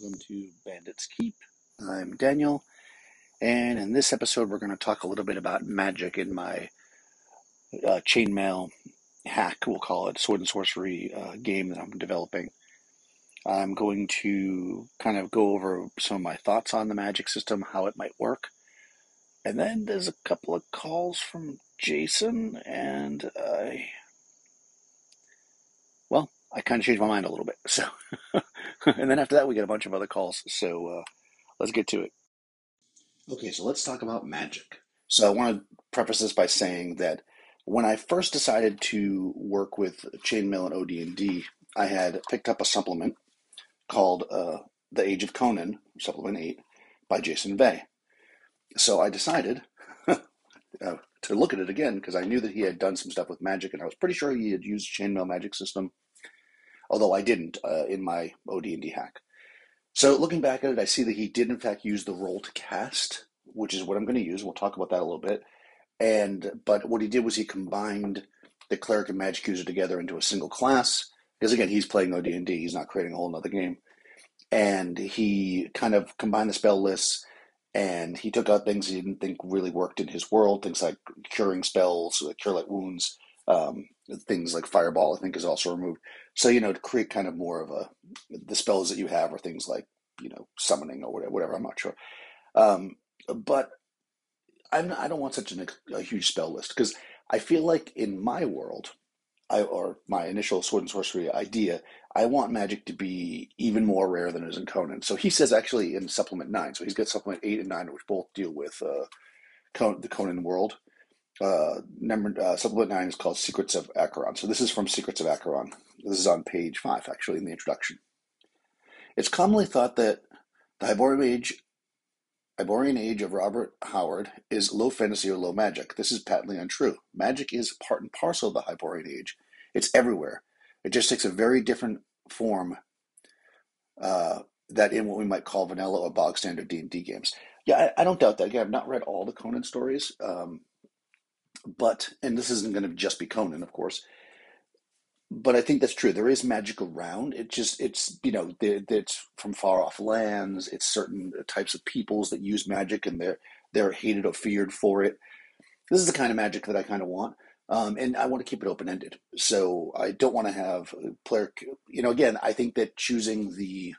Welcome to Bandits Keep. I'm Daniel, and in this episode, we're going to talk a little bit about magic in my uh, chainmail hack, we'll call it, sword and sorcery uh, game that I'm developing. I'm going to kind of go over some of my thoughts on the magic system, how it might work. And then there's a couple of calls from Jason, and I. I kind of changed my mind a little bit. So, and then after that, we get a bunch of other calls. So, uh, let's get to it. Okay, so let's talk about magic. So, I want to preface this by saying that when I first decided to work with Chainmail and OD&D, I had picked up a supplement called uh, The Age of Conan, Supplement 8, by Jason Vey. So I decided uh, to look at it again because I knew that he had done some stuff with magic, and I was pretty sure he had used Chainmail Magic System, although I didn't uh, in my OD&D hack. So looking back at it, I see that he did in fact use the roll to cast, which is what I'm going to use. We'll talk about that a little bit. And but what he did was he combined the cleric and magic user together into a single class because again he's playing OD&D. He's not creating a whole other game, and he kind of combined the spell lists and he took out things he didn't think really worked in his world, things like curing spells, like cure light wounds, um, things like fireball. I think is also removed. So you know to create kind of more of a the spells that you have are things like you know summoning or whatever. whatever I'm not sure, um, but I'm I don't want such an, a huge spell list because I feel like in my world, I or my initial sword and sorcery idea, I want magic to be even more rare than it is in Conan. So he says actually in supplement nine. So he's got supplement eight and nine, which both deal with uh, the Conan world. Uh, number uh, supplement nine is called Secrets of Acheron. So this is from Secrets of Acheron. This is on page five, actually, in the introduction. It's commonly thought that the Hyborian Age, Hyborian Age of Robert Howard is low fantasy or low magic. This is patently untrue. Magic is part and parcel of the Hyborian Age. It's everywhere. It just takes a very different form uh, that in what we might call vanilla or bog standard D and D games. Yeah, I, I, don't doubt that. Again, I've not read all the Conan stories, um, but and this isn't going to just be Conan, of course. But I think that's true. There is magic around. It just it's you know it's from far off lands. It's certain types of peoples that use magic and they're they're hated or feared for it. This is the kind of magic that I kind of want. Um, and I want to keep it open ended. So I don't want to have player. You know, again, I think that choosing the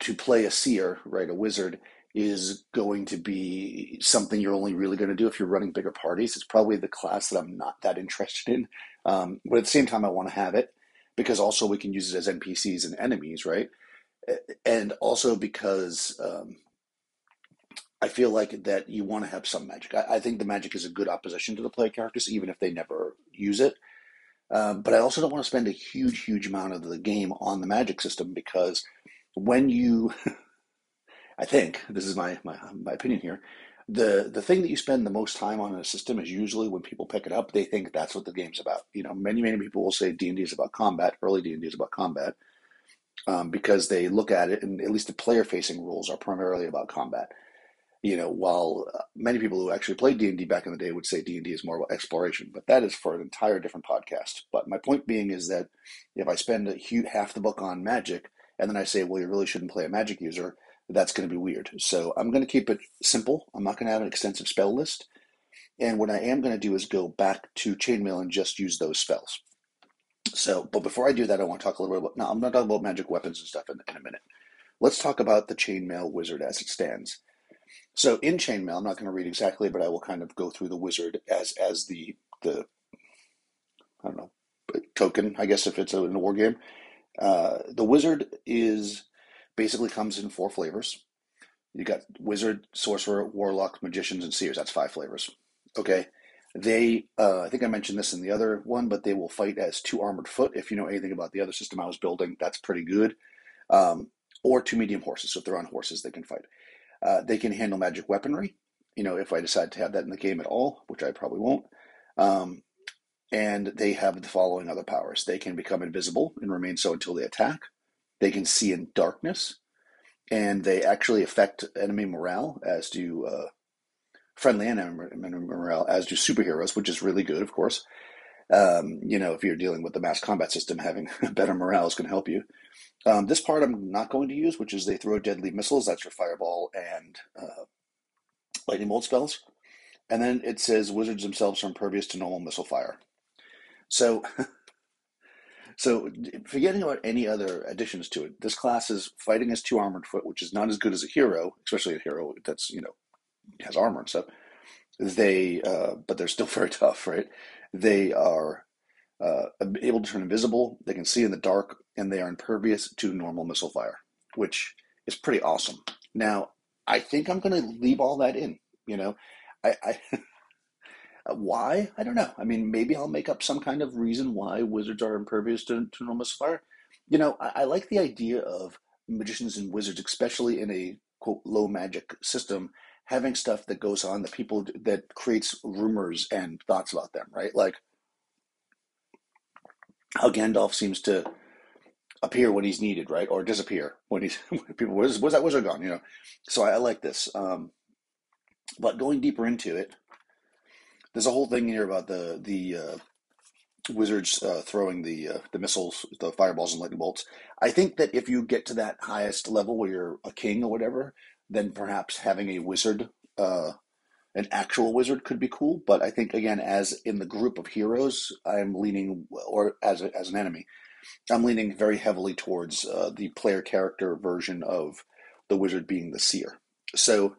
to play a seer, right, a wizard, is going to be something you're only really going to do if you're running bigger parties. It's probably the class that I'm not that interested in. Um, but at the same time, I want to have it because also we can use it as NPCs and enemies, right? And also because um, I feel like that you want to have some magic. I, I, think the magic is a good opposition to the player characters, even if they never use it. Um, but I also don't want to spend a huge, huge amount of the game on the magic system because when you, I think this is my, my my opinion here, the the thing that you spend the most time on in a system is usually when people pick it up, they think that's what the game's about. You know, many many people will say D and D is about combat. Early D and D is about combat. Um, because they look at it, and at least the player facing rules are primarily about combat you know, while uh, many people who actually played D and D back in the day would say D and D is more about exploration, but that is for an entire different podcast. But my point being is that if I spend a huge, half the book on magic, and then I say, well, you really shouldn't play a magic user, that's going to be weird. So I'm going to keep it simple. I'm not going to have an extensive spell list. And what I am going to do is go back to chainmail and just use those spells. So, but before I do that, I want to talk a little bit about. Now, I'm not talking about magic weapons and stuff in, in a minute. Let's talk about the chainmail wizard as it stands. So in chainmail, I'm not going to read exactly, but I will kind of go through the wizard as as the the I don't know token, I guess if it's a, in a war game. Uh, the wizard is basically comes in four flavors. You got wizard, sorcerer, warlock, magicians, and seers. That's five flavors. Okay. They, uh, I think I mentioned this in the other one, but they will fight as two armored foot. If you know anything about the other system I was building, that's pretty good. Um, or two medium horses. So if they're on horses, they can fight. Uh, they can handle magic weaponry, you know, if I decide to have that in the game at all, which I probably won't. Um, and they have the following other powers they can become invisible and remain so until they attack, they can see in darkness, and they actually affect enemy morale, as do uh, friendly enemy morale, as do superheroes, which is really good, of course. Um, you know, if you're dealing with the mass combat system, having better morale is going to help you. Um, this part I'm not going to use, which is they throw deadly missiles. That's your fireball and uh, lightning bolt spells. And then it says wizards themselves are impervious to normal missile fire. So, so forgetting about any other additions to it, this class is fighting as two armored foot, which is not as good as a hero, especially a hero that's you know has armor and stuff. They, uh, but they're still very tough, right? They are uh, able to turn invisible. They can see in the dark, and they are impervious to normal missile fire, which is pretty awesome. Now, I think I'm going to leave all that in. You know, I, I why I don't know. I mean, maybe I'll make up some kind of reason why wizards are impervious to, to normal fire. You know, I, I like the idea of magicians and wizards, especially in a quote low magic system, having stuff that goes on that people that creates rumors and thoughts about them, right? Like how Gandalf seems to appear when he's needed, right, or disappear when he's when people. Where's, where's that wizard gone? You know. So I, I like this. Um, but going deeper into it, there's a whole thing here about the the uh, wizards uh, throwing the uh, the missiles, the fireballs and lightning bolts. I think that if you get to that highest level where you're a king or whatever, then perhaps having a wizard uh, an actual wizard could be cool, but I think again, as in the group of heroes, I'm leaning, or as a, as an enemy, I'm leaning very heavily towards uh, the player character version of the wizard being the seer. So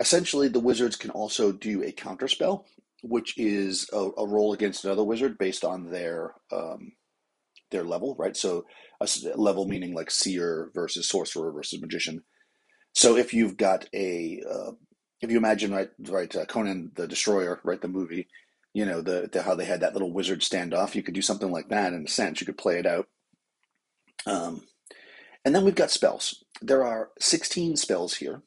essentially, the wizards can also do a counter spell, which is a, a roll against another wizard based on their um, their level, right? So a level meaning like seer versus sorcerer versus magician. So if you've got a uh, if you imagine right, right, uh, Conan the Destroyer, right, the movie, you know, the, the, how they had that little wizard standoff. You could do something like that in a sense. You could play it out. Um, and then we've got spells. There are 16 spells here,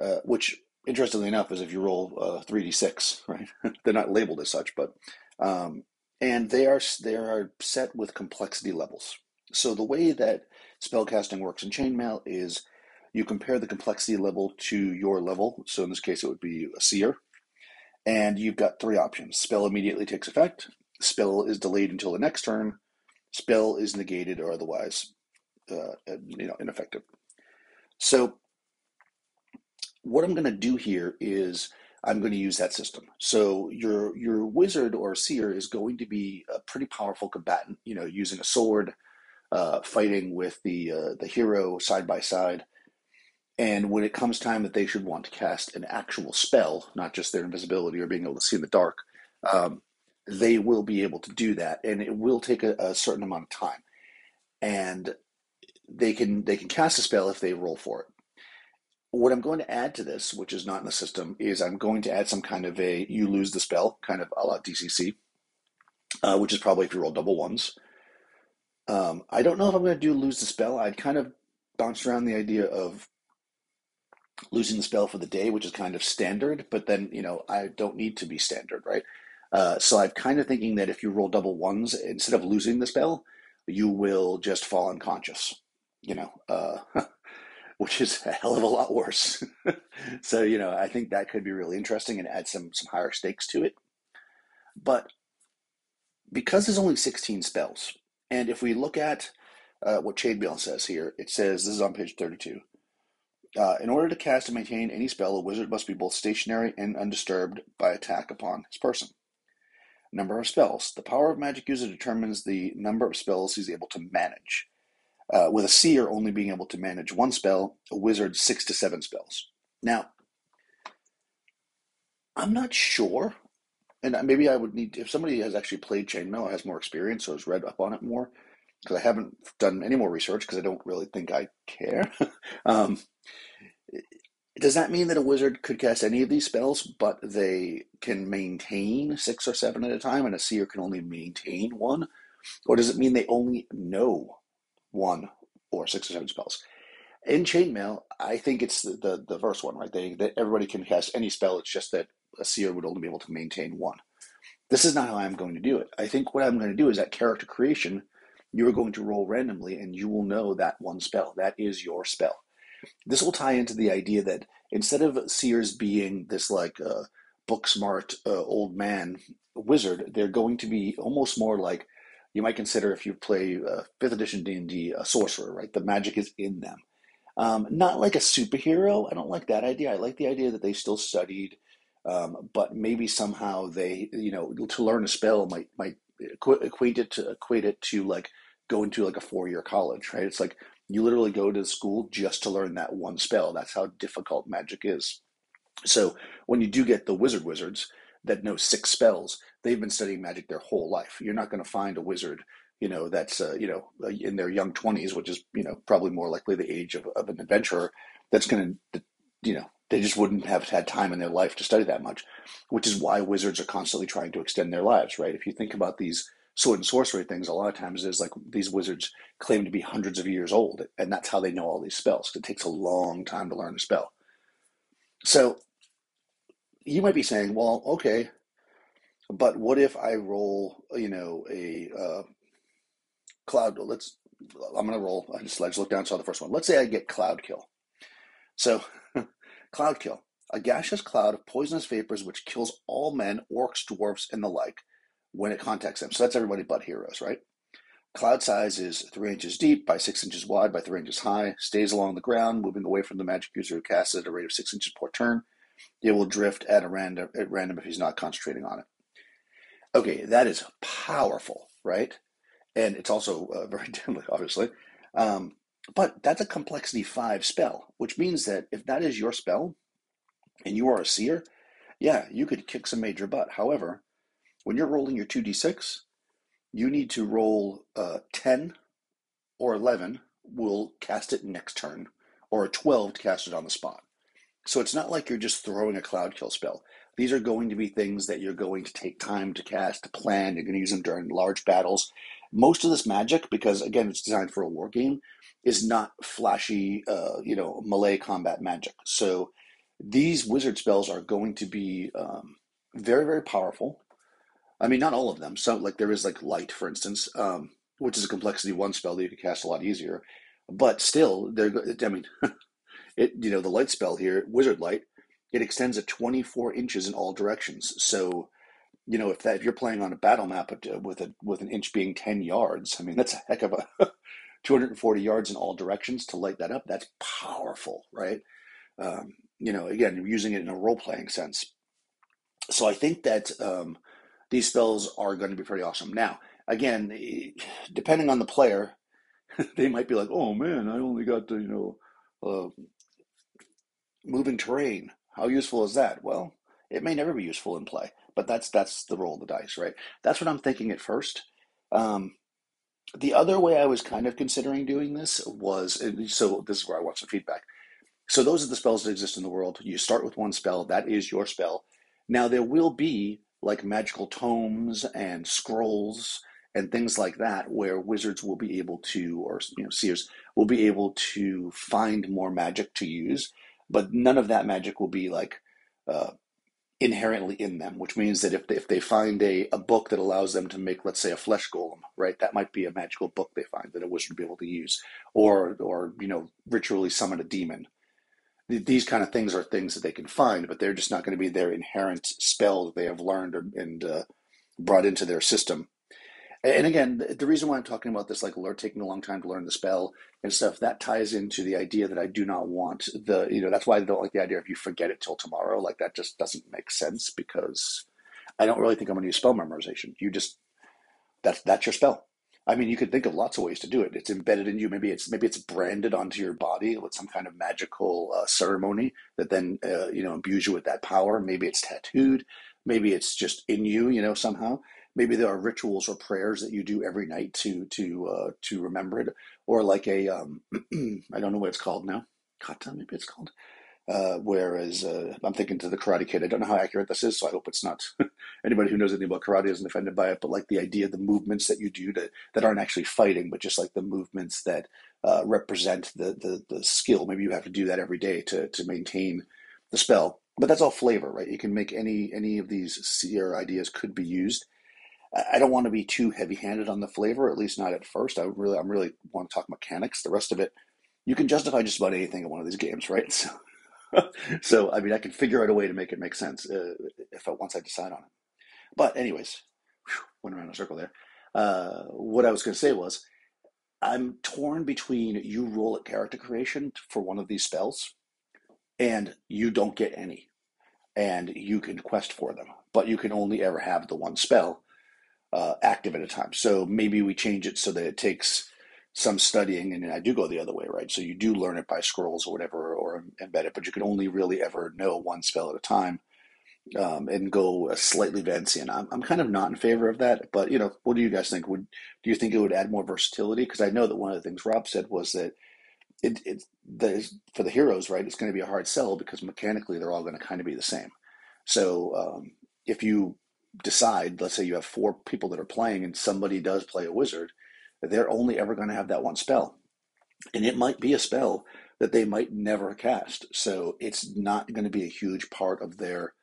uh, which, interestingly enough, is if you roll uh, 3d6, right? They're not labeled as such, but um, and they are they are set with complexity levels. So the way that spellcasting works in chainmail is you compare the complexity level to your level. So in this case, it would be a seer. And you've got three options. Spell immediately takes effect. Spell is delayed until the next turn. Spell is negated or otherwise, uh, you know, ineffective. So what I'm going to do here is I'm going to use that system. So your your wizard or seer is going to be a pretty powerful combatant. You know, using a sword, uh, fighting with the uh, the hero side by side. And when it comes time that they should want to cast an actual spell, not just their invisibility or being able to see in the dark, um, they will be able to do that, and it will take a, a, certain amount of time. And they can they can cast a spell if they roll for it. What I'm going to add to this, which is not in the system, is I'm going to add some kind of a you lose the spell, kind of a la DCC, uh, which is probably if you roll double ones. Um, I don't know if I'm going to do lose the spell. I'd kind of bounced around the idea of losing the spell for the day, which is kind of standard, but then, you know, I don't need to be standard, right? Uh, so I'm kind of thinking that if you roll double ones, instead of losing the spell, you will just fall unconscious, you know, uh, which is a hell of a lot worse. so, you know, I think that could be really interesting and add some, some higher stakes to it. But because there's only 16 spells, and if we look at uh, what Chainmail says here, it says, this is on page 32, uh, in order to cast and maintain any spell, a wizard must be both stationary and undisturbed by attack upon his person. Number of spells. The power of magic user determines the number of spells he's able to manage. Uh, with a seer only being able to manage one spell, a wizard six to seven spells. Now, I'm not sure, and maybe I would need if somebody has actually played Chainmail has more experience or has read up on it more, because I haven't done any more research because I don't really think I care. um, does that mean that a wizard could cast any of these spells, but they can maintain six or seven at a time, and a seer can only maintain one? Or does it mean they only know one or six or seven spells? In chainmail, I think it's the, the, the first one, right? They, that everybody can cast any spell. It's just that a seer would only be able to maintain one. This is not how I'm going to do it. I think what I'm going to do is at character creation, you're going to roll randomly, and you will know that one spell. That is your spell. This will tie into the idea that instead of Seers being this like uh, book smart uh, old man wizard, they're going to be almost more like you might consider if you play uh, fifth edition D and D a sorcerer, right? The magic is in them. Um, not like a superhero. I don't like that idea. I like the idea that they still studied, um, but maybe somehow they, you know, to learn a spell might might equate it to equate it to like going to like a four year college, right? It's like you literally go to school just to learn that one spell. That's how difficult magic is. So when you do get the wizard wizards that know six spells, they've been studying magic their whole life. You're not going to find a wizard, you know, that's uh, you know uh, in their young twenties, which is you know probably more likely the age of, of an adventurer. That's going to, you know, they just wouldn't have had time in their life to study that much, which is why wizards are constantly trying to extend their lives, right? If you think about these sword and sorcery things, a lot of times is like these wizards claim to be hundreds of years old, and that's how they know all these spells. It takes a long time to learn a spell. So you might be saying, well, okay, but what if I roll, you know, a uh, cloud? Let's. I'm gonna roll. I just, I just look down. Saw the first one. Let's say I get cloud kill. So, cloud kill, a gaseous cloud of poisonous vapors which kills all men, orcs, dwarfs, and the like when it contacts them. So that's everybody but heroes, right? Cloud size is three inches deep by six inches wide by three inches high. Stays along the ground, moving away from the magic user who casts at a rate of six inches per turn. It will drift at a random at random if he's not concentrating on it. Okay, that is powerful, right? And it's also uh, very deadly, obviously. Um, but that's a complexity five spell, which means that if that is your spell and you are a seer, yeah, you could kick some major butt. However, when you're rolling your 2d6, you need to roll uh, 10 or 11 will cast it next turn, or a 12 to cast it on the spot. So it's not like you're just throwing a cloud kill spell. These are going to be things that you're going to take time to cast, to plan. You're going to use them during large battles. Most of this magic, because again, it's designed for a war game, is not flashy, uh, you know, melee combat magic. So these wizard spells are going to be um, very, very powerful. I mean, not all of them. So, like, there is like light, for instance, um, which is a complexity one spell that you can cast a lot easier. But still, they're. I mean, It, you know, the light spell here, Wizard Light, it extends at 24 inches in all directions. So, you know, if that if you're playing on a battle map with a with an inch being 10 yards, I mean, that's a heck of a 240 yards in all directions to light that up. That's powerful, right? Um, you know, again, you're using it in a role playing sense. So I think that um, these spells are going to be pretty awesome. Now, again, depending on the player, they might be like, "Oh man, I only got you know uh, moving terrain. How useful is that? Well, it may never be useful in play, but that's that's the roll of the dice, right? That's what I'm thinking at first. Um, the other way I was kind of considering doing this was so this is where I want some feedback. So those are the spells that exist in the world. You start with one spell, that is your spell. Now there will be like magical tomes and scrolls and things like that where wizards will be able to or you know seers will be able to find more magic to use but none of that magic will be like uh, inherently in them, which means that if they, if they find a, a book that allows them to make, let's say, a flesh golem, right, that might be a magical book they find that a wizard would be able to use, or or you know, ritually summon a demon. These kind of things are things that they can find, but they're just not going to be their inherent spell that they have learned and uh, brought into their system and again, the reason why I'm talking about this, like taking a long time to learn the spell and stuff, that ties into the idea that I do not want the, you know, that's why I don't like the idea of you forget it till tomorrow. Like that just doesn't make sense because I don't really think I'm going to use spell memorization. You just, that's, that's your spell. I mean, you could think of lots of ways to do it. It's embedded in you. Maybe it's maybe it's branded onto your body with some kind of magical uh, ceremony that then uh, you know imbues you with that power. Maybe it's tattooed. Maybe it's just in you. You know somehow maybe there are rituals or prayers that you do every night to to uh, to remember it, or like a um, I don't know what it's called now, kata maybe it's called. Uh, whereas uh, I'm thinking to the Karate Kid, I don't know how accurate this is, so I hope it's not. anybody who knows anything about karate isn't offended by it, but like the idea, the movements that you do to, that aren't actually fighting, but just like the movements that uh, represent the, the the skill. Maybe you have to do that every day to to maintain the spell. But that's all flavor, right? You can make any any of these ideas could be used I don't want to be too heavy-handed on the flavor, at least not at first. I really, I'm really want to talk mechanics. The rest of it, you can justify just about anything in one of these games, right? So, so I mean, I can figure out a way to make it make sense uh, if I, once I decide on it. But anyways, whew, went around a circle there. uh, what I was going to say was I'm torn between you roll at character creation for one of these spells, and you don't get any, and you can quest for them, but you can only ever have the one spell uh, active at a time. So maybe we change it so that it takes some studying, and I do go the other way, right? So you do learn it by scrolls or whatever, or embed it, but you can only really ever know one spell at a time um, and go slightly Vancian. I'm, I'm kind of not in favor of that, but you know, what do you guys think? Would do you think it would add more versatility? Because I know that one of the things Rob said was that it, it the, for the heroes, right? It's going to be a hard sell because mechanically they're all going to kind of be the same. So um, if you decide, let's say you have four people that are playing and somebody does play a wizard, they're only ever going to have that one spell, and it might be a spell that they might never cast. So it's not going to be a huge part of their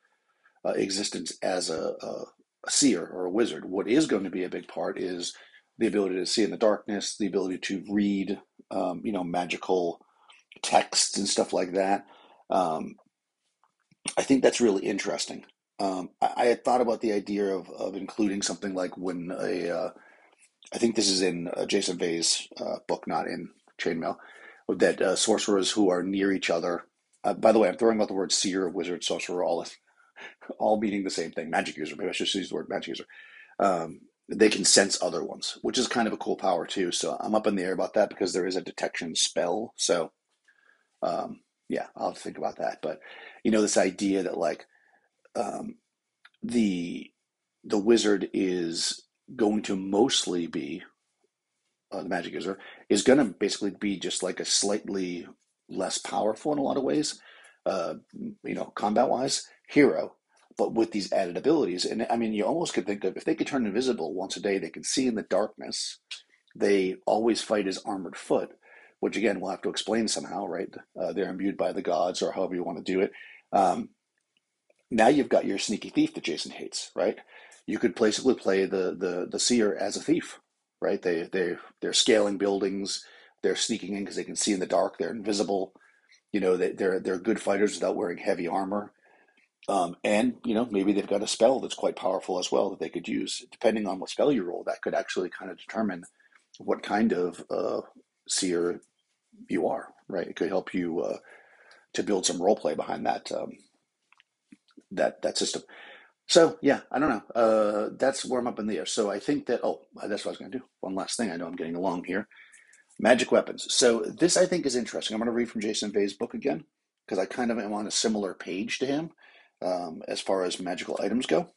uh, existence as a, a, a seer or a wizard. What is going to be a big part is the ability to see in the darkness, the ability to read, um, you know, magical texts and stuff like that. Um, I think that's really interesting. Um, I, I, had thought about the idea of, of including something like when a, uh, I think this is in uh, Jason Vey's uh, book, not in Chainmail, that uh, sorcerers who are near each other. Uh, by the way, I'm throwing out the word seer, wizard, sorcerer, all all meaning the same thing. Magic user, maybe I should use the word magic user. Um, they can sense other ones, which is kind of a cool power too. So I'm up in the air about that because there is a detection spell. So um, yeah, I'll think about that. But you know, this idea that like um, the the wizard is going to mostly be uh, the magic user is going to basically be just like a slightly less powerful in a lot of ways, uh, you know, combat wise hero, but with these added abilities. And I mean, you almost could think of if they could turn invisible once a day, they can see in the darkness. They always fight as armored foot, which again we'll have to explain somehow, right? Uh, they're imbued by the gods, or however you want to do it. Um, now you've got your sneaky thief that Jason hates, right? You could basically play the the the seer as a thief, right? They they they're scaling buildings, they're sneaking in because they can see in the dark, they're invisible. You know, they, they're they're good fighters without wearing heavy armor. Um, and you know maybe they've got a spell that's quite powerful as well that they could use. Depending on what spell you roll, that could actually kind of determine what kind of uh, seer you are. Right? It could help you uh, to build some role play behind that um, that that system. So yeah, I don't know. Uh, that's I'm up in the air. So I think that oh, that's what I was going to do. One last thing. I know I'm getting along here. Magic weapons. So this I think is interesting. I'm going to read from Jason Vey's book again because I kind of am on a similar page to him um, as far as magical items go.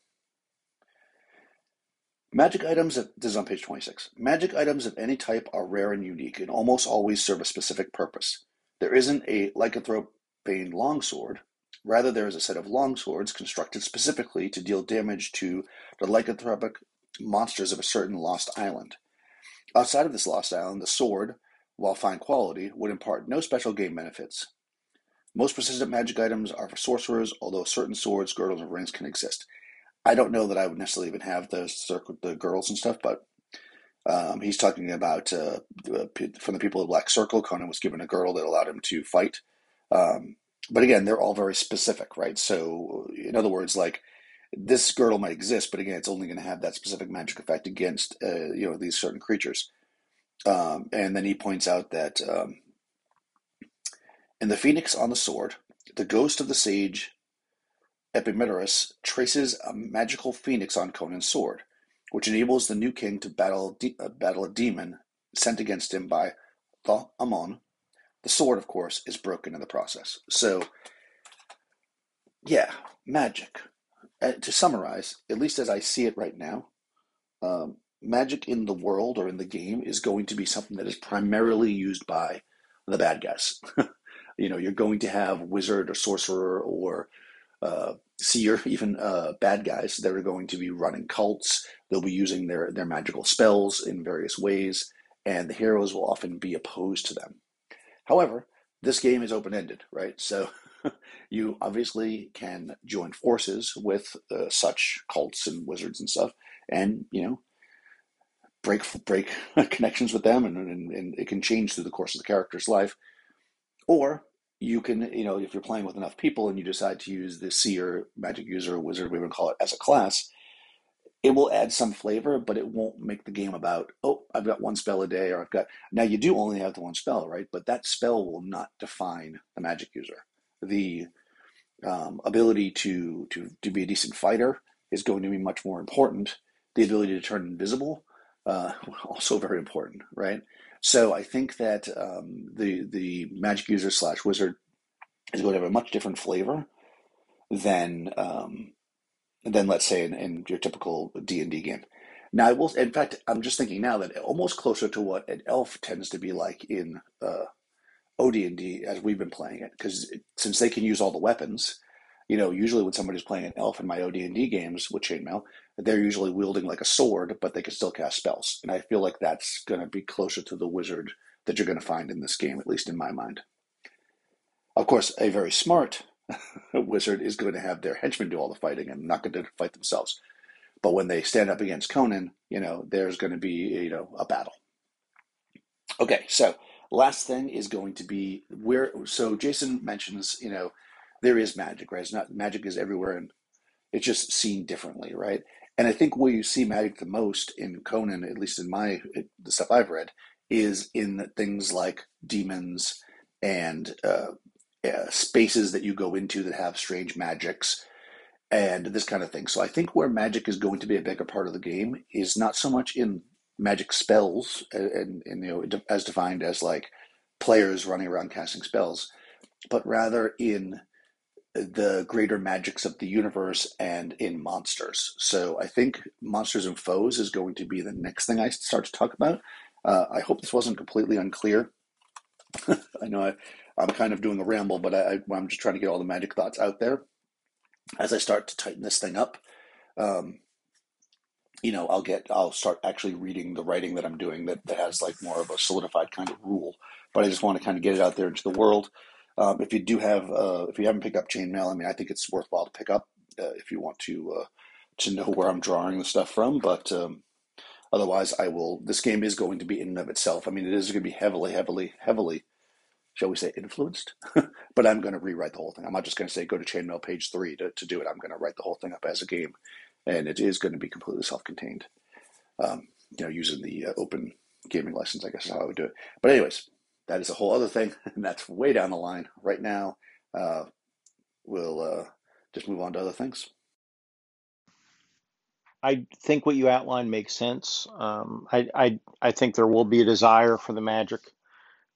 Magic items, this is on page 26. Magic items of any type are rare and unique and almost always serve a specific purpose. There isn't a lycanthropine longsword. Rather, there is a set of longswords constructed specifically to deal damage to the lycanthropic monsters of a certain lost island. Outside of this lost island, the sword, while fine quality, would impart no special game benefits. Most persistent magic items are for sorcerers, although certain swords, girdles, and rings can exist. I don't know that I would necessarily even have the the girdles and stuff, but um, he's talking about uh, from the people of Black Circle. Conan was given a girdle that allowed him to fight. Um, but again, they're all very specific, right? So, in other words, like this girdle might exist, but again, it's only going to have that specific magic effect against uh, you know these certain creatures. Um, and then he points out that um, in The Phoenix on the Sword, the ghost of the sage Epimetheus traces a magical phoenix on Conan's sword, which enables the new king to battle, de- uh, battle a demon sent against him by Thoth Amon. The sword, of course, is broken in the process. So, yeah, magic. Uh, to summarize, at least as I see it right now, um, magic in the world or in the game is going to be something that is primarily used by the bad guys. you know, you're going to have wizard or sorcerer or uh, seer, even uh, bad guys that are going to be running cults. They'll be using their their magical spells in various ways, and the heroes will often be opposed to them. However, this game is open ended, right? So you obviously can join forces with uh, such cults and wizards and stuff, and you know break break connections with them, and, and, and it can change through the course of the character's life. Or you can, you know, if you're playing with enough people and you decide to use the seer, magic user, wizard, we would call it, as a class, it will add some flavor, but it won't make the game about, oh, I've got one spell a day, or I've got. Now, you do only have the one spell, right? But that spell will not define the magic user. The um, ability to, to, to be a decent fighter is going to be much more important. The ability to turn invisible, uh, also very important, right? So I think that um, the the magic user slash wizard is going to have a much different flavor than um, than let's say in, in your typical D and D game. Now, I will. In fact, I'm just thinking now that almost closer to what an elf tends to be like in uh, OD&D as we've been playing it, because since they can use all the weapons, you know, usually when somebody's playing an elf in my OD&D games with chainmail, they're usually wielding like a sword, but they can still cast spells, and I feel like that's going to be closer to the wizard that you're going to find in this game, at least in my mind. Of course, a very smart wizard is going to have their henchmen do all the fighting and not going to fight themselves. But when they stand up against Conan, you know, there's going to be, you know, a battle. Okay, so last thing is going to be where, so Jason mentions, you know, there is magic, right? It's not, magic is everywhere and it's just seen differently, right? And I think where you see magic the most in Conan, at least in my, the stuff I've read, is in things like demons and uh, uh, spaces that you go into that have strange magics and this kind of thing. So I think where magic is going to be a bigger part of the game is not so much in magic spells and, and, and you know as defined as like players running around casting spells, but rather in the greater magics of the universe and in monsters. So I think monsters and foes is going to be the next thing I start to talk about. Uh, I hope this wasn't completely unclear. I know I, I'm kind of doing a ramble, but I, I'm just trying to get all the magic thoughts out there. As I start to tighten this thing up, um, you know, I'll get, I'll start actually reading the writing that I'm doing that, that has like more of a solidified kind of rule. But I just want to kind of get it out there into the world. Um, if you do have, uh, if you haven't picked up chainmail, I mean, I think it's worthwhile to pick up uh, if you want to uh, to know where I'm drawing the stuff from. But um, otherwise, I will. This game is going to be in and of itself. I mean, it is going to be heavily, heavily, heavily shall we say, influenced. but I'm going to rewrite the whole thing. I'm not just going to say go to chainmail page three to, to do it. I'm going to write the whole thing up as a game, and it is going to be completely self-contained. Um, you know, using the uh, open gaming license, I guess is how I would do it. But anyways, that is a whole other thing, and that's way down the line. Right now, uh, we'll uh, just move on to other things. I think what you outlined makes sense. Um, I, I I think there will be a desire for the magic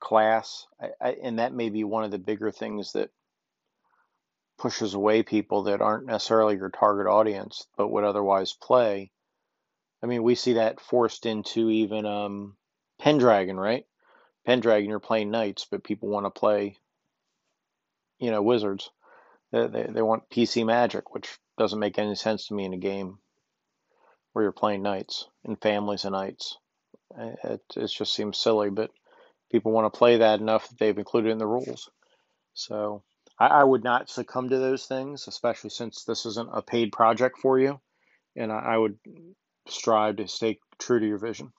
class. I, I, and that may be one of the bigger things that pushes away people that aren't necessarily your target audience, but would otherwise play. I mean, we see that forced into even um, Pendragon, right? Pendragon, you're playing knights, but people want to play, you know, wizards. They, they, they want PC magic, which doesn't make any sense to me in a game where you're playing knights and families of knights. It, it just seems silly, but people want to play that enough that they've included in the rules. So I, I, would not succumb to those things, especially since this isn't a paid project for you. And I, I would strive to stay true to your vision.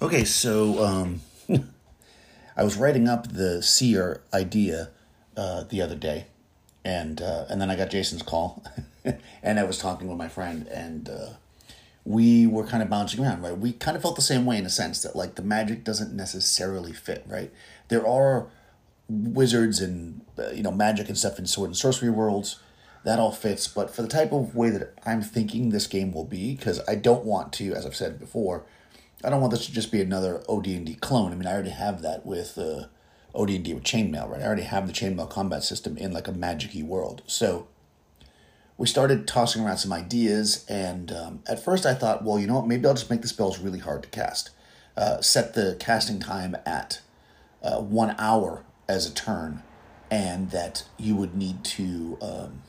Okay, so um, I was writing up the seer idea uh, the other day, and uh, and then I got Jason's call, and I was talking with my friend, and uh, we were kind of bouncing around, right? We kind of felt the same way in a sense that like the magic doesn't necessarily fit, right? There are wizards and uh, you know magic and stuff in sword and sorcery worlds that all fits, but for the type of way that I'm thinking this game will be, because I don't want to, as I've said before, I don't want this to just be another OD&D clone. I mean, I already have that with uh, OD&D with chainmail, right? I already have the chainmail combat system in like a magicy world, so we started tossing around some ideas, and um, at first I thought, well, you know what, maybe I'll just make the spells really hard to cast. Uh, set the casting time at uh, one hour as a turn, and that you would need to um,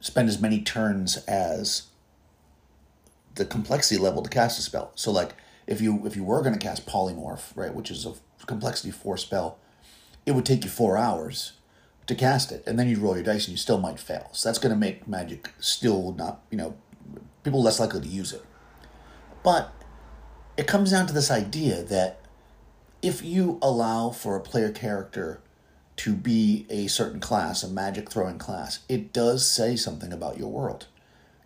spend as many turns as the complexity level to cast a spell. So, like, if you if you were going to cast polymorph, right, which is a complexity four spell, it would take you four hours to cast it, and then you roll your dice and you still might fail. So that's going to make magic still not, you know, people less likely to use it. But it comes down to this idea that if you allow for a player character to be a certain class, a magic throwing class, it does say something about your world.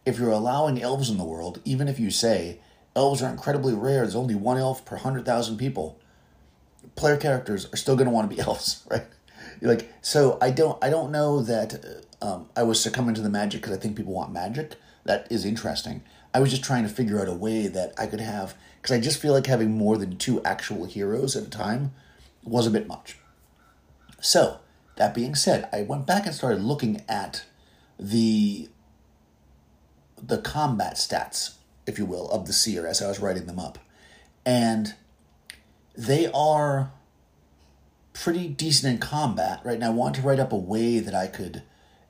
if you're allowing elves in the world, even if you say elves are incredibly rare, there's only one elf per 100,000 people, player characters are still going to want to be elves, right? Like so I don't I don't know that um, I was succumbing to the magic because I think people want magic. That is interesting. I was just trying to figure out a way that I could have because I just feel like having more than two actual heroes at a time was a bit much. So that being said, I went back and started looking at the the combat stats, if you will, of the seer as I was writing them up, and they are pretty decent in combat, right? And I want to write up a way that I could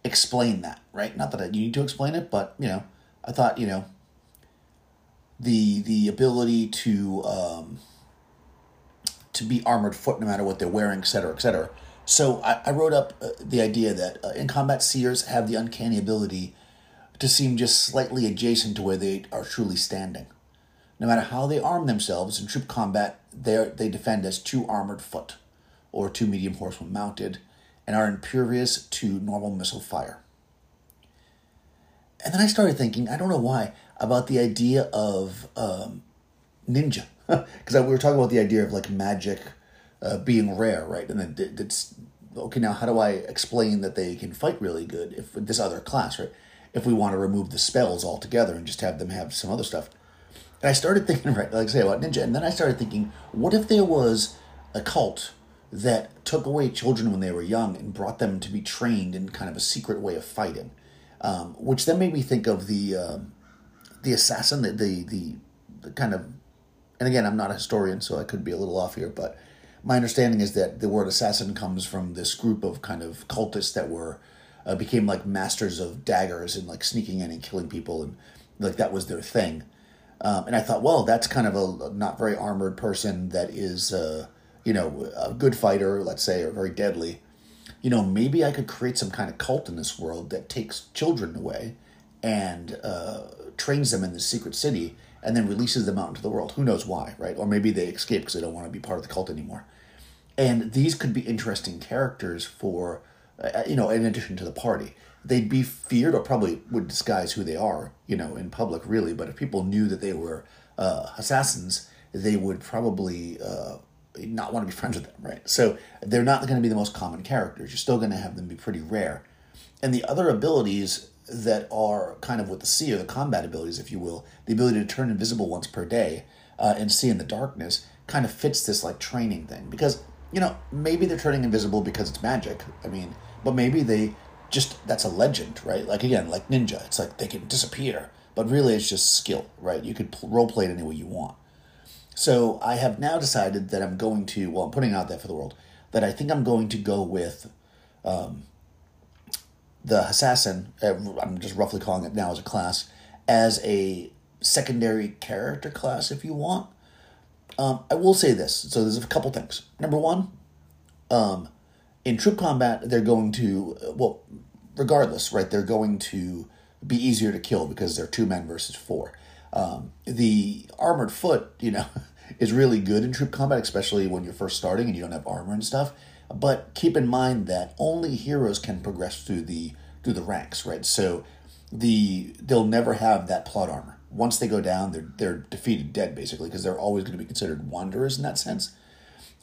explain that, right? Not that I you need to explain it, but you know, I thought you know the the ability to um, to be armored foot no matter what they're wearing, et cetera, et cetera. So I, I wrote up uh, the idea that uh, in combat seers have the uncanny ability to seem just slightly adjacent to where they are truly standing. No matter how they arm themselves in troop combat, they they defend as two armored foot or two medium horsemen mounted, and are impervious to normal missile fire. And then I started thinking, I don't know why, about the idea of um, ninja. Because we were talking about the idea of like magic uh, being rare, right? And then it's okay. Now, how do I explain that they can fight really good if this other class, right? If we want to remove the spells altogether and just have them have some other stuff. And I started thinking, right, like I say about ninja, and then I started thinking, what if there was a cult that took away children when they were young and brought them to be trained in kind of a secret way of fighting, um, which then made me think of the uh, the assassin, the, the, the the kind of, and again, I'm not a historian, so I could be a little off here, but my understanding is that the word assassin comes from this group of kind of cultists that were uh, became like masters of daggers and like sneaking in and killing people and like that was their thing. Um, and I thought, well, that's kind of a not very armored person that is. Uh, you know, a good fighter, let's say, or very deadly, you know, maybe I could create some kind of cult in this world that takes children away and uh, trains them in the secret city and then releases them out into the world. Who knows why, right? Or maybe they escape because they don't want to be part of the cult anymore. And these could be interesting characters for, uh, you know, in addition to the party. They'd be feared or probably would disguise who they are, you know, in public, really. But if people knew that they were uh, assassins, they would probably uh, not want to be friends with them, right? So they're not going to be the most common characters. You're still going to have them be pretty rare. And the other abilities that are kind of with the sea, or the combat abilities, if you will, the ability to turn invisible once per day uh, and see in the darkness, kind of fits this like training thing. Because, you know, maybe they're turning invisible because it's magic. I mean, but maybe they just, that's a legend, right? Like, again, like Ninja, it's like they can disappear. But really, it's just skill, right? You could role play it any way you want. So I have now decided that I'm going to, well, I'm putting out that for the world, that I think I'm going to go with um, the assassin, uh, I'm just roughly calling it now as a class, as a secondary character class, if you want. Um, I will say this. So there's a couple things. Number one, um, in troop combat, they're going to, well, regardless, right, they're going to be easier to kill because they're two men versus four. Um, the armored foot, you know, is really good in troop combat, especially when you're first starting and you don't have armor and stuff. But keep in mind that only heroes can progress through the through the ranks, right? So the they'll never have that plot armor. Once they go down, they're they're defeated, dead basically, because they're always going to be considered wanderers in that sense.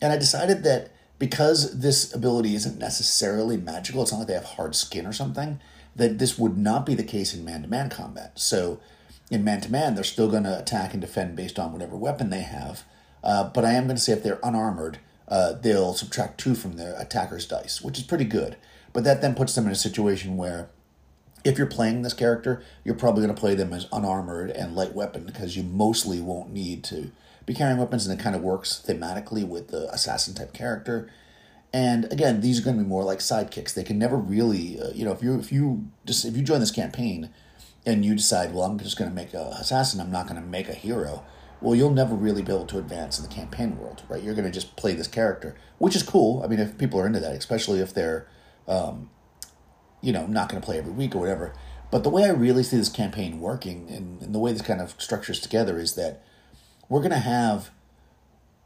And I decided that because this ability isn't necessarily magical, it's not like they have hard skin or something, that this would not be the case in man to man combat. So in man to man, they're still going to attack and defend based on whatever weapon they have. Uh, but I am going to say if they're unarmored, uh, they'll subtract two from their attacker's dice, which is pretty good. But that then puts them in a situation where if you're playing this character, you're probably going to play them as unarmored and light weapon because you mostly won't need to be carrying weapons, and it kind of works thematically with the assassin type character. And again, these are going to be more like sidekicks. They can never really, uh, you know, if you if you just if you join this campaign and you decide, well, I'm just going to make a assassin, I'm not going to make a hero, well, you'll never really be able to advance in the campaign world, right? You're going to just play this character, which is cool. I mean, if people are into that, especially if they're, um, you know, not going to play every week or whatever. But the way I really see this campaign working and, and the way this kind of structures together is that we're going to have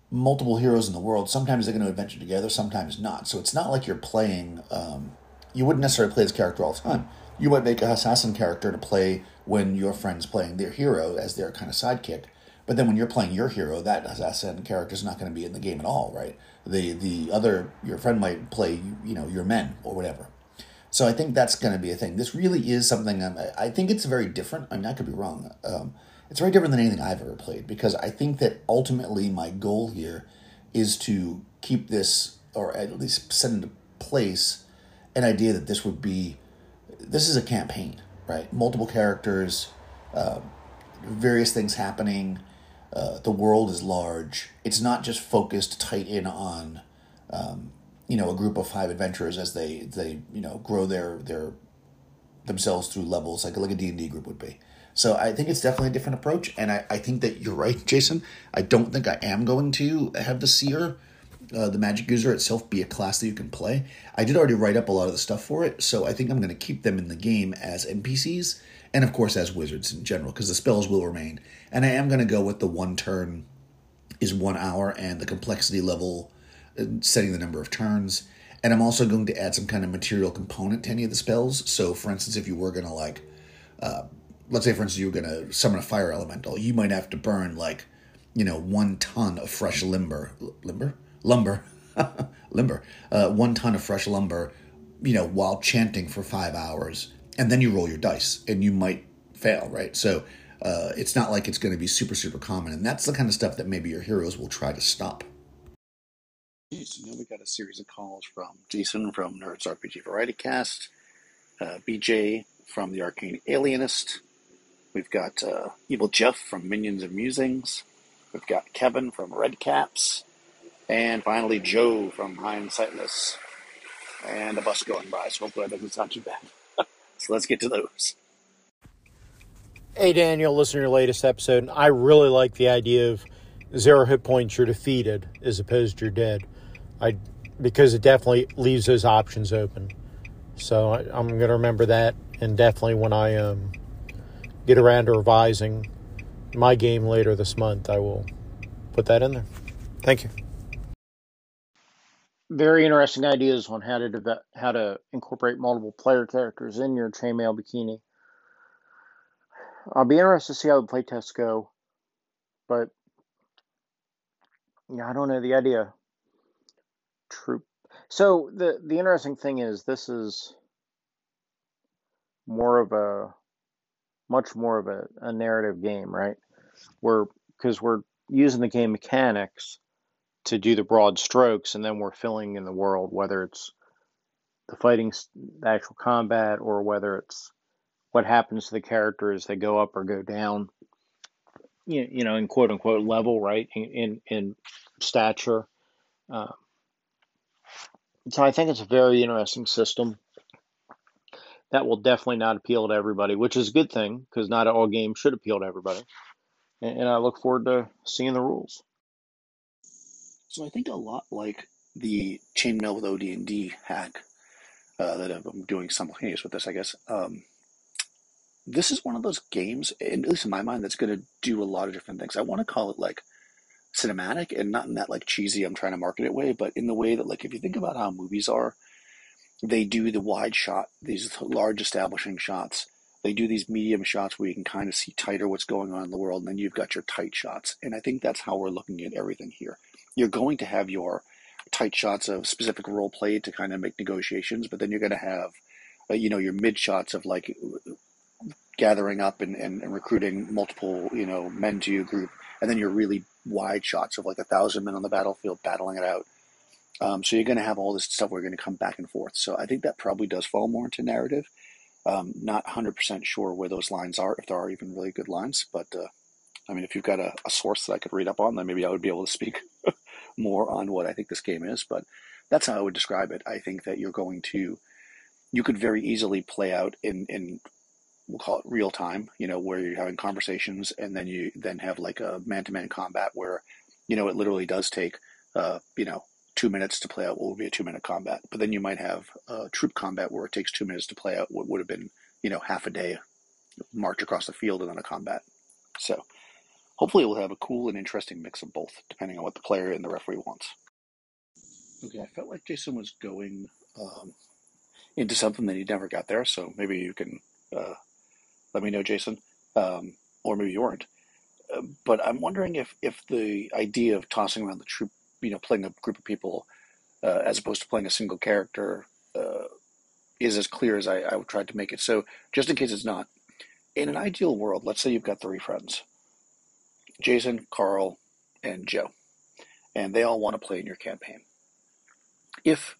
multiple heroes in the world. Sometimes they're going to adventure together, sometimes not. So it's not like you're playing, um, you wouldn't necessarily play this character all the time you might make a assassin character to play when your friend's playing their hero as their kind of sidekick. But then when you're playing your hero, that assassin character is not going to be in the game at all, right? The the other your friend might play you know your men or whatever. So I think that's going to be a thing. This really is something I'm, I think it's very different. I mean, I could be wrong. Um, it's very different than anything I've ever played because I think that ultimately my goal here is to keep this, or at least set into place, an idea that this would be, this is a campaign, right? Multiple characters, uh, various things happening. Uh, the world is large. It's not just focused tight in on um, you know a group of five adventurers as they they you know grow their their themselves through levels like like a D&D group would be. So I think it's definitely a different approach and I, I think that you're right, Jason. I don't think I am going to have the seer uh, the magic user itself be a class that you can play. I did already write up a lot of the stuff for it, so I think I'm going to keep them in the game as NPCs and of course as wizards in general because the spells will remain. And I am going to go with the one turn is one hour and the complexity level setting the number of turns. And I'm also going to add some kind of material component to any of the spells. So, for instance, if you were going to, like, uh, let's say, for instance, you were going to summon a fire elemental, you might have to burn, like, you know, one ton of fresh limber. Lumber? Lumber. lumber. Uh, one ton of fresh lumber, you know, while chanting for five hours. And then you roll your dice, and you might fail, right? So, uh, it's not like it's going to be super, super common. And that's the kind of stuff that maybe your heroes will try to stop. So now we got a series of calls from Jason from Nerds RPG Variety Cast, uh, BJ from the Arcane Alienist. We've got uh, Evil Jeff from Minions and Musings. We've got Kevin from Red Caps. And finally, Joe from Hindsightless. And a bus going by, so hopefully that doesn't sound too bad. so let's get to those. Hey, Daniel, listen to your latest episode. I really like the idea of zero hit points, you're defeated, as opposed to you're dead. I because it definitely leaves those options open. So I, am going to remember that, and definitely when I um, get around to revising my game later this month, I will put that in there. Thank you. Very interesting ideas on how to de- how to incorporate multiple player characters in your chainmail bikini. I'll be interested to see how the playtests go, but yeah, I don't know the idea troop. So the the interesting thing is this is more of a much more of a, a narrative game, right? We're because we're using the game mechanics to do the broad strokes, and then we're filling in the world, whether it's the fighting, the actual combat, or whether it's what happens to the characters they go up or go down. You, you know, in quote unquote level, right? In in, in stature. Um, so I think it's a very interesting system that will definitely not appeal to everybody, which is a good thing because not all games should appeal to everybody. And, and I look forward to seeing the rules. So I think a lot like the chainmail with OD&D hack uh, that I'm doing simultaneous with this, I guess. Um, this is one of those games, at least in my mind, that's going to do a lot of different things. I want to call it like cinematic and not in that like cheesy I'm trying to market it way, but in the way that like if you think about how movies are, they do the wide shot, these large establishing shots. They do these medium shots where you can kind of see tighter what's going on in the world, and then you've got your tight shots. And I think that's how we're looking at everything here. You're going to have your tight shots of specific role play to kind of make negotiations, but then you're going to have, uh, you know, your mid shots of like gathering up and, and, and recruiting multiple, you know, men to your group, and then your really wide shots of like a thousand men on the battlefield battling it out. Um, so you're going to have all this stuff where you're going to come back and forth. So I think that probably does fall more into narrative. Um, not 100% sure where those lines are, if there are even really good lines. But uh, I mean, if you've got a, a, source that I could read up on, then maybe I would be able to speak more on what I think this game is. But that's how I would describe it. I think that you're going to, you could very easily play out in, in we'll call it real time, you know, where you're having conversations and then you then have like a man to man combat where, you know, it literally does take, uh, you know, two minutes to play out what would be a two minute combat. But then you might have a troop combat where it takes two minutes to play out what would have been, you know, half a day march across the field and then a combat. So hopefully we'll have a cool and interesting mix of both, depending on what the player and the referee wants. Okay, I felt like Jason was going um, into something that he never got there. So maybe you can uh, let me know, Jason, um, or maybe you weren't. Uh, but I'm wondering if if the idea of tossing around the troop, you know, playing a group of people uh, as opposed to playing a single character uh, is as clear as I, I tried to make it. So just in case it's not, in an ideal world, let's say you've got three friends, Jason, Carl, and Joe, and they all want to play in your campaign. If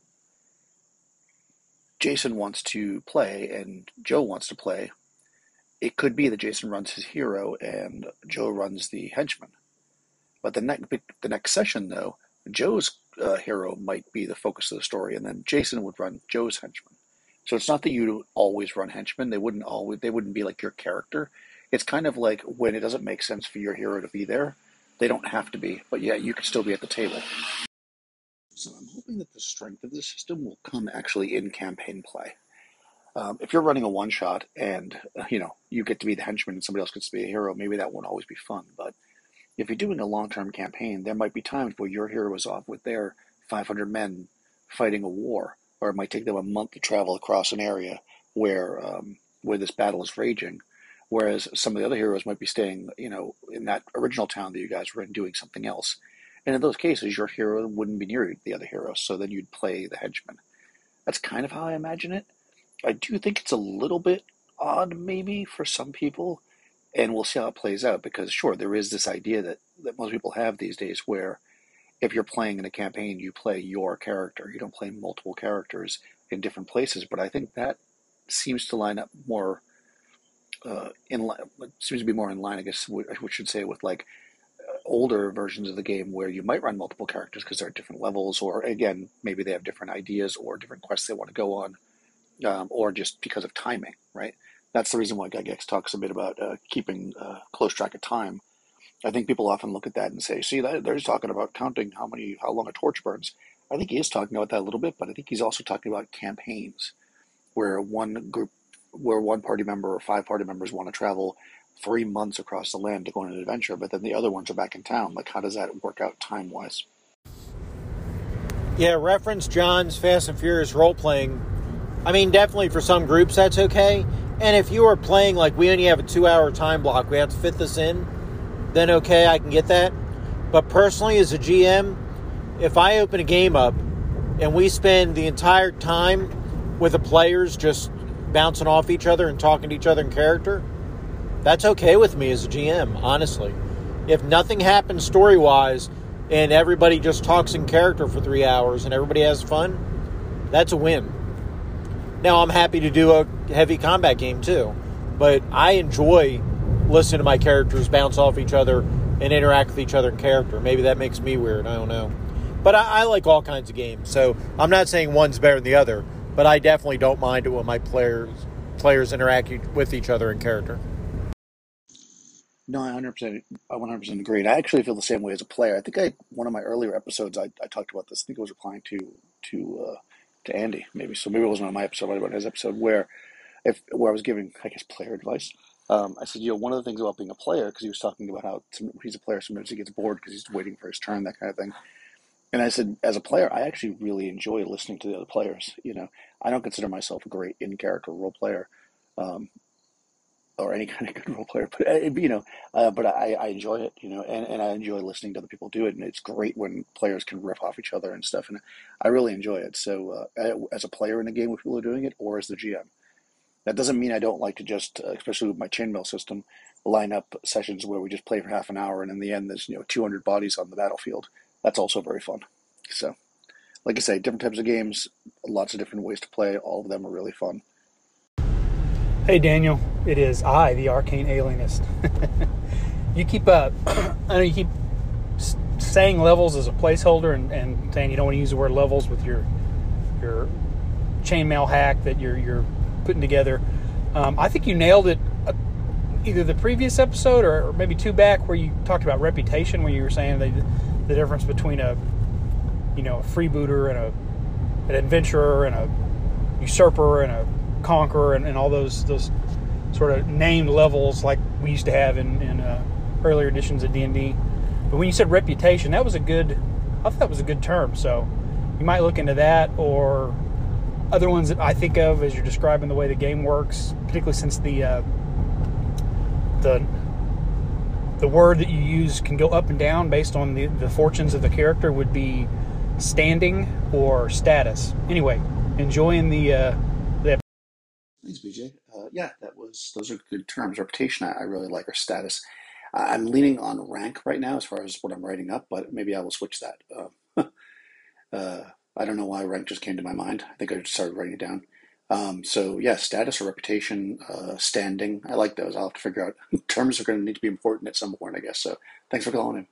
Jason wants to play and Joe wants to play, it could be that Jason runs his hero and Joe runs the henchman. But the next the next session, though, Joe's uh, hero might be the focus of the story, and then Jason would run Joe's henchman. So it's not that you always run henchmen; they wouldn't always they wouldn't be like your character. It's kind of like when it doesn't make sense for your hero to be there, they don't have to be, but yeah, you could still be at the table. So I'm hoping that the strength of the system will come actually in campaign play. Um, if you're running a one shot and uh, you know you get to be the henchman and somebody else gets to be a hero, maybe that won't always be fun. But if you're doing a long term campaign, there might be times where your hero is off with their 500 men fighting a war, or it might take them a month to travel across an area where um, where this battle is raging. Whereas some of the other heroes might be staying, you know, in that original town that you guys were in, doing something else. And in those cases, your hero wouldn't be near the other hero, so then you'd play the henchman. That's kind of how I imagine it. I do think it's a little bit odd, maybe, for some people, and we'll see how it plays out because, sure, there is this idea that, that most people have these days where if you're playing in a campaign, you play your character. You don't play multiple characters in different places, but I think that seems to line up more uh, in line, seems to be more in line, I guess, I should say, with like older versions of the game where you might run multiple characters because they're at different levels, or again, maybe they have different ideas or different quests they want to go on, um, or just because of timing, right? That's the reason why Gygax talks a bit about uh, keeping uh, close track of time. I think people often look at that and say, "See, that, they're just talking about counting how many, how long a torch burns." I think he is talking about that a little bit, but I think he's also talking about campaigns where one group, where one party member or five party members want to travel three months across the land to go on an adventure, but then the other ones are back in town. Like, how does that work out time wise? Yeah, reference John's Fast and Furious role playing. I mean, definitely for some groups that's okay. And if you are playing like we only have a two hour time block, we have to fit this in, then okay, I can get that. But personally, as a GM, if I open a game up and we spend the entire time with the players just bouncing off each other and talking to each other in character, that's okay with me as a GM, honestly. If nothing happens story wise and everybody just talks in character for three hours and everybody has fun, that's a win. Now, I'm happy to do a heavy combat game too, but I enjoy listening to my characters bounce off each other and interact with each other in character. Maybe that makes me weird, I don't know. But I, I like all kinds of games, so I'm not saying one's better than the other, but I definitely don't mind it when my players players interact with each other in character. No, I 100%, I 100% agree. I actually feel the same way as a player. I think I one of my earlier episodes I, I talked about this. I think it was replying to to uh, to Andy, maybe. So maybe it wasn't on my episode, but about his episode where if where I was giving, I guess, player advice. Um, I said, you know, one of the things about being a player, because he was talking about how he's a player, sometimes he gets bored because he's waiting for his turn, that kind of thing. And I said, as a player, I actually really enjoy listening to the other players. You know, I don't consider myself a great in character role player. Um, or any kind of good role player, but uh, you know, uh, but I, I enjoy it, you know, and, and I enjoy listening to other people do it, and it's great when players can riff off each other and stuff, and I really enjoy it. So, uh, as a player in a game, with people are doing it, or as the GM, that doesn't mean I don't like to just, uh, especially with my chainmail system, line up sessions where we just play for half an hour, and in the end, there's you know 200 bodies on the battlefield. That's also very fun. So, like I say, different types of games, lots of different ways to play. All of them are really fun. Hey Daniel, it is I, the Arcane Alienist. you keep. Uh, I know you keep saying levels as a placeholder and, and saying you don't want to use the word levels with your your chainmail hack that you're you're putting together. Um, I think you nailed it. Uh, either the previous episode or, or, maybe two back, where you talked about reputation, where you were saying the, the difference between a you know a freebooter and a an adventurer and a usurper and a conqueror and, and all those those sort of named levels like we used to have in, in uh, earlier editions of D&D. But when you said reputation, that was a good, I thought that was a good term. So you might look into that or other ones that I think of as you're describing the way the game works, particularly since the uh, the the word that you use can go up and down based on the, the fortunes of the character would be standing or status. Anyway, enjoying the uh, the. Thanks, BJ. Uh, yeah, that was those are good terms. Reputation, I, I really like, or status. I'm leaning on rank right now as far as what I'm writing up, but maybe I will switch that. Uh, uh, I don't know why rank just came to my mind. I think I just started writing it down. Um, so yeah, status or reputation, uh, standing. I like those. I'll have to figure out. Terms are going to need to be important at some point, I guess. So thanks for calling in.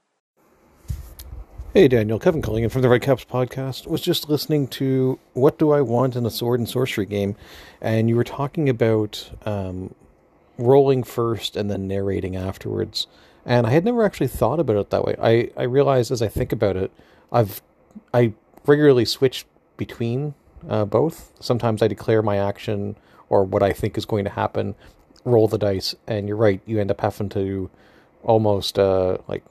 Hey Daniel, Kevin calling in from the Red Caps podcast. Was just listening to what do I want in a sword and sorcery game, and you were talking about um, rolling first and then narrating afterwards. And I had never actually thought about it that way. I I realize as I think about it, I've I regularly switch between uh, both. Sometimes I declare my action or what I think is going to happen, roll the dice, and you're right. You end up having to almost uh, like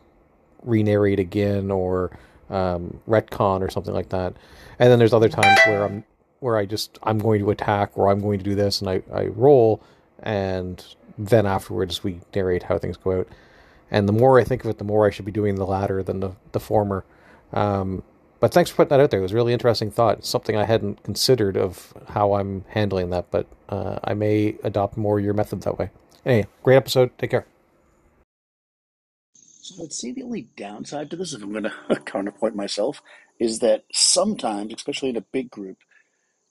re-narrate again or um, retcon or something like that. And then there's other times where I'm where I just I'm going to attack or I'm going to do this and I, I roll and then afterwards we narrate how things go out. And the more I think of it, the more I should be doing the latter than the, the former. Um, but thanks for putting that out there. It was a really interesting thought. Something I hadn't considered of how I'm handling that, but uh, I may adopt more your method that way. Anyway, great episode. Take care. So I'd say the only downside to this, if I'm going to counterpoint myself, is that sometimes, especially in a big group,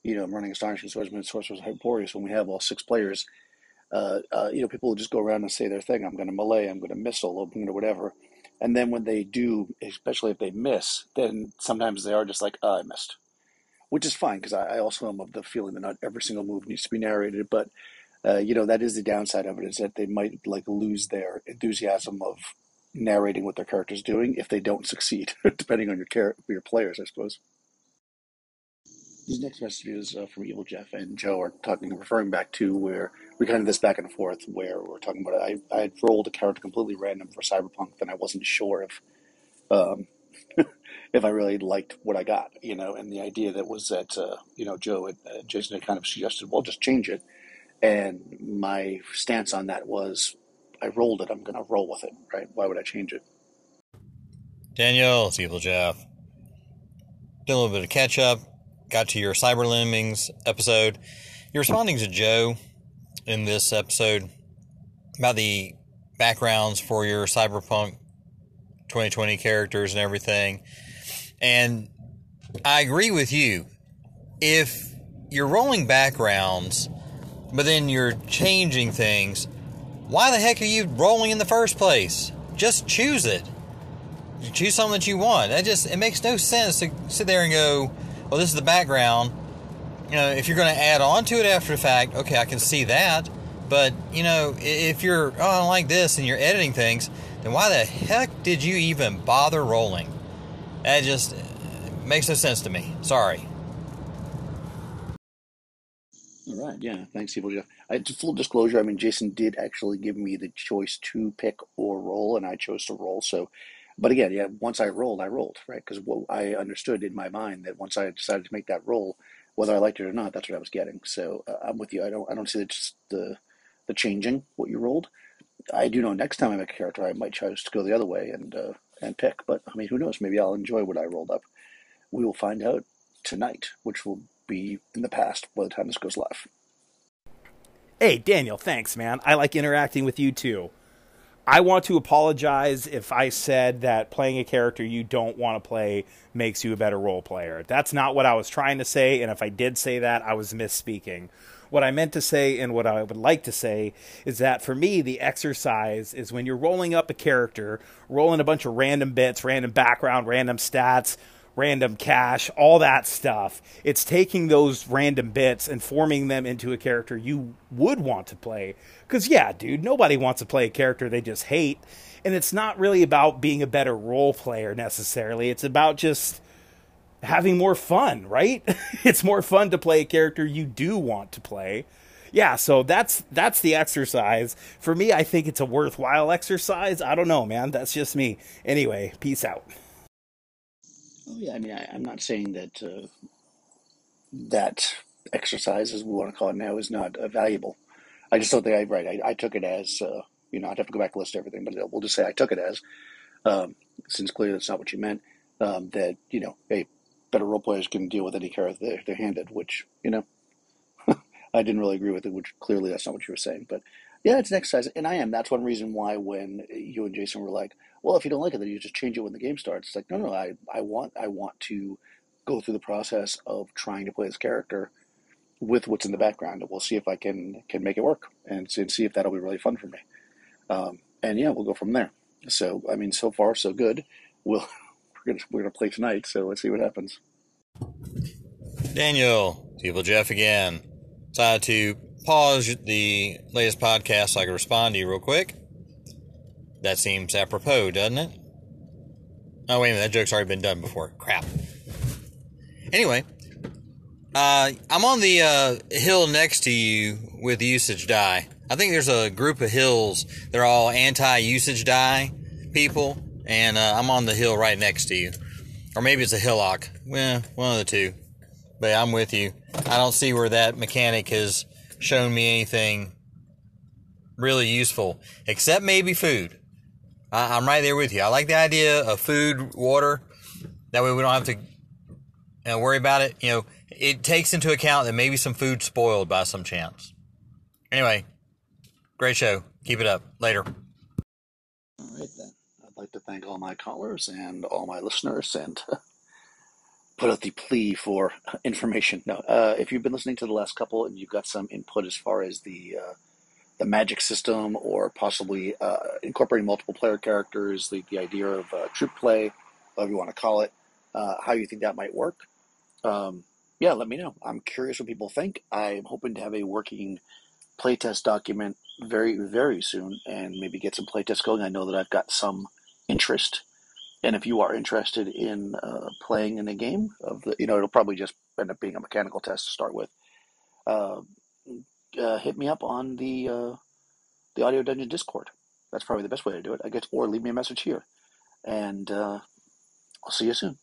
you know, I'm running Astonishing Swordsman, Sorcerers, Hyperius, when we have all six players, uh, uh, you know, people will just go around and say their thing. I'm going to melee, I'm going to missile, I'm going to whatever. And then when they do, especially if they miss, then sometimes they are just like, oh, I missed, which is fine because I, I, also am of the feeling that not every single move needs to be narrated. But uh, you know that is the downside of it is that they might like lose their enthusiasm of narrating what their character's doing if they don't succeed, depending on your char- your players, I suppose. These next messages uh, from Evil Jeff and Joe are talking, referring back to where we kind of this back and forth, where we're talking about. I I had rolled a character completely random for Cyberpunk, and I wasn't sure if, um, if I really liked what I got, you know. And the idea that was that uh, you know Joe had, uh, Jason had kind of suggested, well, just change it. And my stance on that was, I rolled it. I'm going to roll with it, right? Why would I change it? Daniel, it's Evil Jeff. Did a little bit of catch up got to your Cyber Lemmings episode. You're responding to Joe in this episode about the backgrounds for your Cyberpunk 2020 characters and everything. And I agree with you. If you're rolling backgrounds, but then you're changing things, why the heck are you rolling in the first place? Just choose it. Choose something that you want. That just it makes no sense to sit there and go, well, this is the background. You know, if you're going to add on to it after the fact, okay, I can see that. But, you know, if you're, oh, like this and you're editing things, then why the heck did you even bother rolling? That just uh, makes no sense to me. Sorry. All right. Yeah. Thanks, Jeff. I, full disclosure, I mean, Jason did actually give me the choice to pick or roll, and I chose to roll. So but again, yeah, once I rolled, I rolled, right? Because I understood in my mind that once I decided to make that roll, whether I liked it or not, that's what I was getting. So uh, I'm with you. I don't I don't see the, just the the changing what you rolled. I do know next time I make a character, I might choose to go the other way and uh, and pick. But I mean, who knows? Maybe I'll enjoy what I rolled up. We will find out tonight, which will be in the past by the time this goes live. Hey, Daniel, thanks, man. I like interacting with you too. I want to apologize if I said that playing a character you don't want to play makes you a better role player. That's not what I was trying to say, and if I did say that, I was misspeaking. What I meant to say and what I would like to say is that for me, the exercise is when you're rolling up a character, rolling a bunch of random bits, random background, random stats, random cash, all that stuff. It's taking those random bits and forming them into a character you would want to play. Because, yeah, dude, nobody wants to play a character they just hate. And it's not really about being a better role player necessarily. It's about just having more fun, right? it's more fun to play a character you do want to play. Yeah, so that's that's the exercise. For me, I think it's a worthwhile exercise. I don't know, man. That's just me. Anyway, peace out. Oh yeah, I mean, I, am not saying that uh, that exercise, as we want to call it now, is not uh, valuable. I just don't think I right. I, I took it as uh, you know I'd have to go back and list everything, but we'll just say I took it as um, since clearly that's not what you meant. Um, that you know, hey, better role players can deal with any carrot they're, they're handed, which you know I didn't really agree with it. Which clearly that's not what you were saying, but yeah, it's an exercise, and I am. That's one reason why when you and Jason were like, "Well, if you don't like it, then you just change it when the game starts." It's like, no, no, I, I want, I want to go through the process of trying to play this character with what's in the background, we'll see if I can can make it work, and and see if that'll be really fun for me. Um, and yeah, we'll go from there. So, I mean, so far so good. We'll we're gonna we're gonna play tonight, so let's see what happens. Daniel, Evil Jeff again. Decided to pause the latest podcast so I could respond to you real quick. That seems apropos, doesn't it? Oh, wait a minute. That joke's already been done before. Crap. Anyway, uh, I'm on the uh, hill next to you with usage die. I think there's a group of hills. They're all anti-usage die people, and uh, I'm on the hill right next to you. Or maybe it's a hillock. Well, one of the two. But I'm with you. I don't see where that mechanic has shown me anything really useful, except maybe food. I, I'm right there with you. I like the idea of food, water. That way we don't have to you know, worry about it. You know, it takes into account that maybe some food spoiled by some chance. Anyway, great show. Keep it up. Later. All right then. I'd like to thank all my callers and all my listeners and put out the plea for information. No, uh, if you've been listening to the last couple and you've got some input as far as the uh, the magic system or possibly uh, incorporating multiple player characters, the, the idea of uh, troop play, whatever you want to call it, uh, how you think that might work, um, yeah, let me know. I'm curious what people think. I'm hoping to have a working playtest document very, very soon and maybe get some playtests going. I know that I've got some interest and if you are interested in uh, playing in a game of the, you know, it'll probably just end up being a mechanical test to start with. Uh, hit me up on the uh, the Audio Dungeon Discord. That's probably the best way to do it, I guess, or leave me a message here, and uh, I'll see you soon.